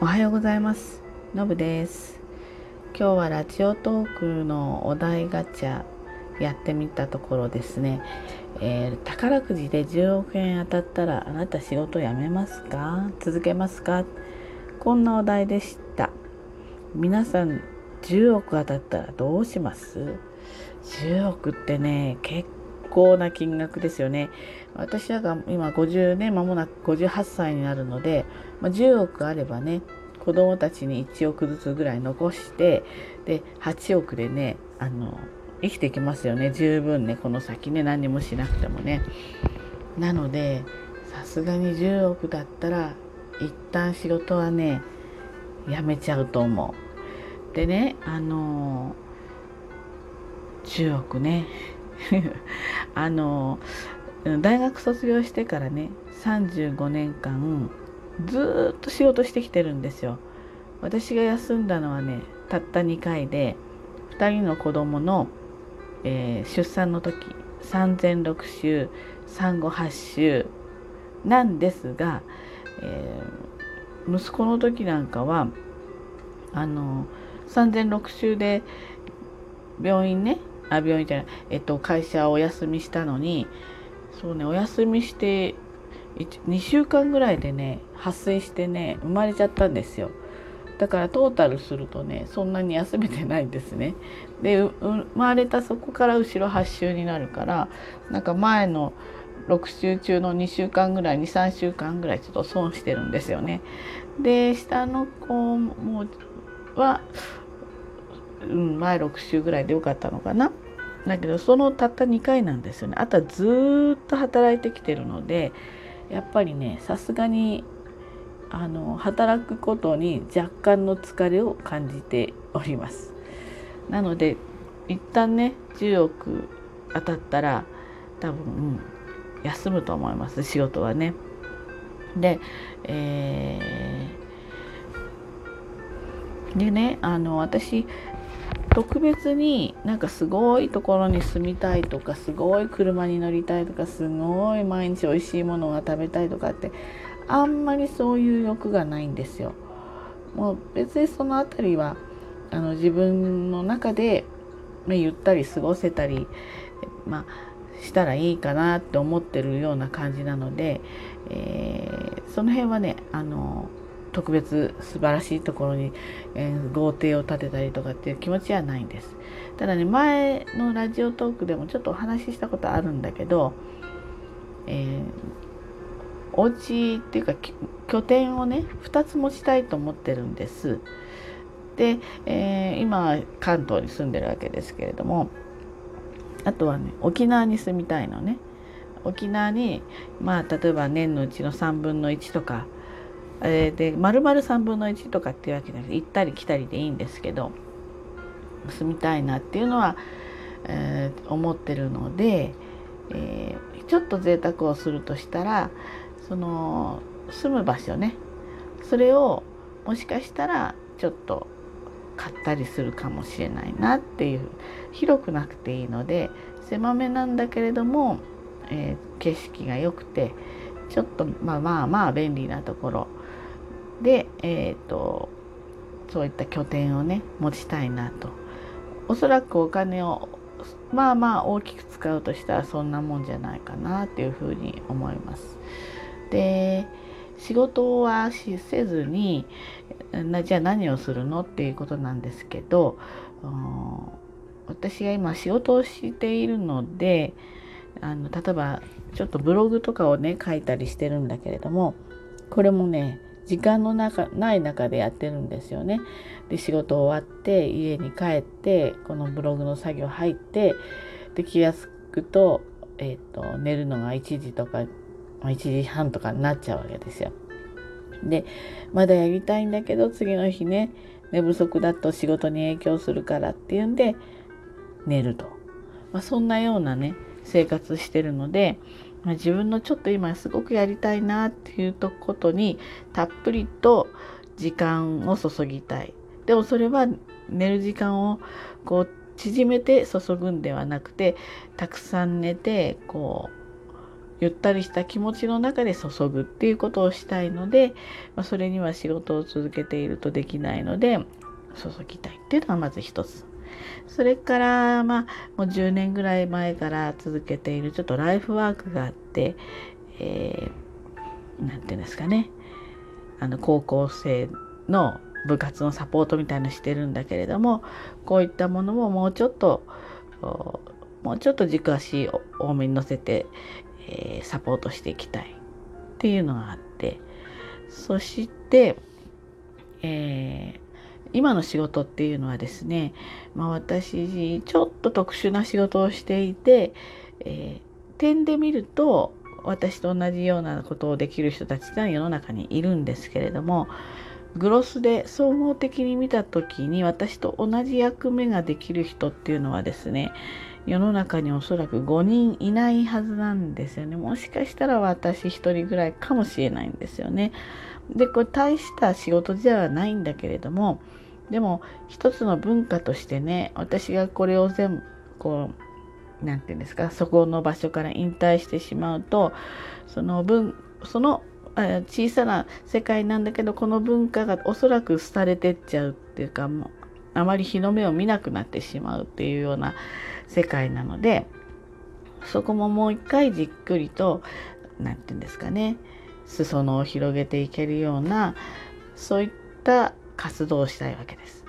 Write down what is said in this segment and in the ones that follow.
おはようございます。のぶです。今日はラジオトークのお題ガチャやってみたところですね、えー、宝くじで10億円当たったらあなた仕事辞めますか？続けますか？こんなお題でした。皆さん10億当たったらどうします？10億ってね結構な金額ですよね。私は今50年間もなく58歳になるので、まあ、10億あればね子供たちに1億ずつぐらい残してで8億でねあの生きていきますよね。十分ねこの先ね何もしなくてもね。なのでさすがに10億だったら一旦仕事はねやめちゃうと思う。でねあの10億ね。あの大学卒業してからね35年間ずっと仕事してきてるんですよ。私が休んだのはねたった2回で2人の子供のえー、出産の時産前6週産後8週なんですが、えー、息子の時なんかはあの産前6週で病院ねあ病院じゃない、えっと、会社をお休みしたのにそうねお休みして2週間ぐらいでね発生してね生まれちゃったんですよ。だからトータルするとねそんなに休めてないんですね。で生まれたそこから後ろ8週になるからなんか前の6週中の2週間ぐらい23週間ぐらいちょっと損してるんですよね。で下の子もは、うん、前6週ぐらいでよかったのかな。だけどそのたった2回なんですよね。あとはずっと働いてきてるのでやっぱりねさすがにあの働くことに若干の疲れを感じておりますなので一旦ね10億当たったら多分、うん、休むと思います仕事はねで、えー、でねあの私特別になんかすごいところに住みたいとかすごい車に乗りたいとかすごい毎日おいしいものが食べたいとかってあんまりそういう欲がないんですよ。もう別にその辺りはあの自分の中で、まゆったり過ごせたり、まあ、したらいいかなって思ってるような感じなので、えー、その辺はねあの特別素晴らしいところに、えー、豪邸を建てたりとかっていう気持ちはないんです。ただね前のラジオトークでもちょっとお話ししたことあるんだけど、えーお家っていうか拠点をね2つ持ちたいと思ってるんです。で、えー、今関東に住んでるわけですけれどもあとはね沖縄に住みたいのね。沖縄にまあ例えば年のうちの3分の1とか、えー、で丸々3分の1とかっていうわけじゃなくて行ったり来たりでいいんですけど住みたいなっていうのは、えー、思ってるので、えー、ちょっと贅沢をするとしたらその住む場所ね。それをもしかしたらちょっと買ったりするかもしれないなっていう広くなくていいので狭めなんだけれども、えー、景色が良くてちょっとまあまあまあ便利なところで、えーと、そういった拠点をね持ちたいなとおそらくお金をまあまあ大きく使うとしたらそんなもんじゃないかなっていうふうに思います。で仕事はせずになじゃあ何をするのっていうことなんですけどうん私が今仕事をしているのであの例えばちょっとブログとかをね書いたりしてるんだけれどもこれもね時間の中ない中でやってるんですよね。で仕事終わって家に帰ってこのブログの作業入ってで気が付くと,、えーと寝るのが1時とか、1時半とかになっちゃうわけですよ。でまだやりたいんだけど次の日ね寝不足だと仕事に影響するからっていうんで寝ると、まあ、そんなようなね生活してるので、ま、自分のちょっと今すごくやりたいなっていうとことにたっぷりと時間を注ぎたいでもそれは寝る時間をこう縮めて注ぐんではなくてたくさん寝てこうゆったりした気持ちの中で注ぐっていうことをしたいので、まあ、それには仕事を続けているとできないので注ぎたいっていうのがまず一つ。それからまあもう10年ぐらい前から続けているちょっとライフワークがあって、えー、て言うんですかね。あの高校生の部活のサポートみたいのしてるんだけれどもこういったものももうちょっともうちょっと軸足を多めに乗せて、えー、サポートしていきたいっていうのがあって。そして、えー、今の仕事っていうのはですね、まあ、私ちょっと特殊な仕事をしていて、えー、点で見ると私と同じようなことをできる人たちってのは世の中にいるんですけれどもグロスで総合的に見た時に私と同じ役目ができる人っていうのはですね世の中におそらく5人いないはずなんですよね。もしかしたら私1人ぐらいかもしれないんですよね。でこれ大した仕事ではないんだけれどもでも一つの文化としてね私がこれを全部こう何て言うんですかそこの場所から引退してしまうとその分その小さな世界なんだけどこの文化がおそらく廃れてっちゃうっていうかもうあまり日の目を見なくなってしまうっていうような世界なのでそこももう一回じっくりと何て言うんですかね裾野を広げていけるようなそういった活動したいわけです。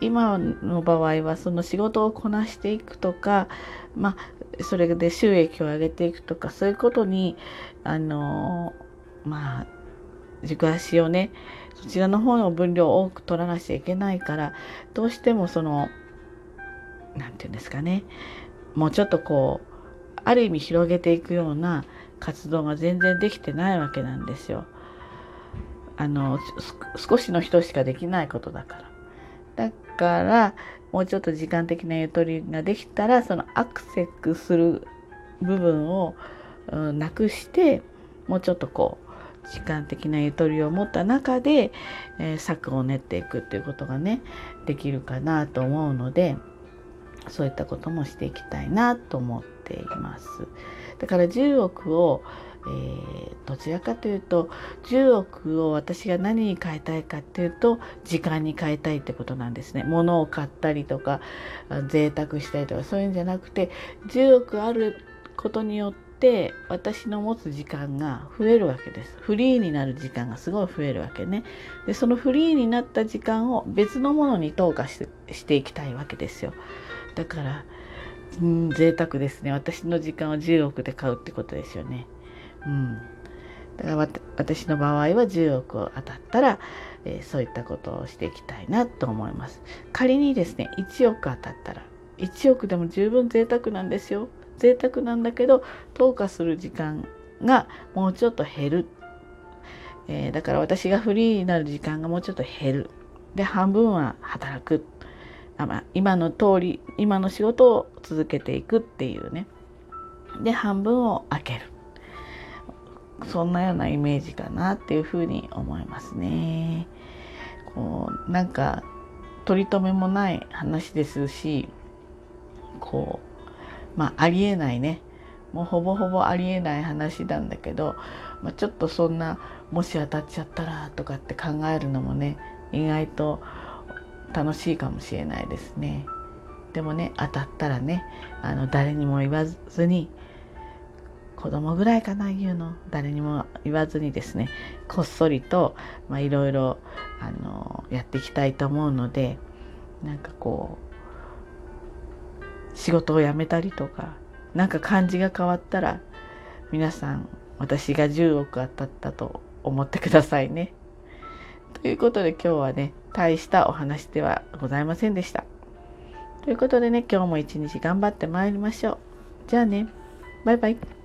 今の場合はその仕事をこなしていくとかまあそれで収益を上げていくとかそういうことにあのまあ軸足をねそちらの方の分量を多く取らなきゃいけないからどうしてもその何て言うんですかねもうちょっとこうある意味広げていくような活動が全然できてないわけなんですよ。あの少しの人しかできないことだから。だからもうちょっと時間的なゆとりができたらそのアクセスする部分を、うん、なくしてもうちょっとこう時間的なゆとりを持った中で、えー、策を練っていくっていうことがねできるかなと思うのでそういったこともしていきたいなと思ってています。だから10億をえー、どちらかというと10億を私が何に変えたいかっていうと時間に変えたいってことなんですね。物を買ったりとか贅沢したりとかそういうんじゃなくて10億あることによってって私の持つ時間が増えるわけです。フリーになる時間がすごい増えるわけね。でそのフリーになった時間を別のものに投下していきたいわけですよ。だからうん贅沢ですね。私の時間を10億で買うってことですよね。うん。だから私の場合は10億を当たったら、えー、そういったことをしていきたいなと思います。仮にですね1億当たったら1億でも十分贅沢なんですよ。贅沢なんだけど投下する時間がもうちょっと減る、えー、だから私がフリーになる時間がもうちょっと減るで半分は働く、まあ、今の通り今の仕事を続けていくっていうね。で半分を空ける。そんなようなイメージかなっていうふうに思いますね。こうなんか取り留めもない話ですしこうまあありえないね。もうほぼほぼありえない話なんだけど、まあ、ちょっとそんなもし当たっちゃったらとかって考えるのもね意外と楽しいかもしれないですね。でもね当たったらねあの誰にも言わずに子供ぐらいかな言うの誰にも言わずにですねこっそりといろいろやっていきたいと思うのでなんかこう仕事を辞めたりとかなんか感じが変わったら皆さん私が10億当たったと思ってくださいね。ということで今日はね大したお話ではございませんでした。ということでね今日も一日頑張ってまいりましょう。じゃあねバイバイ。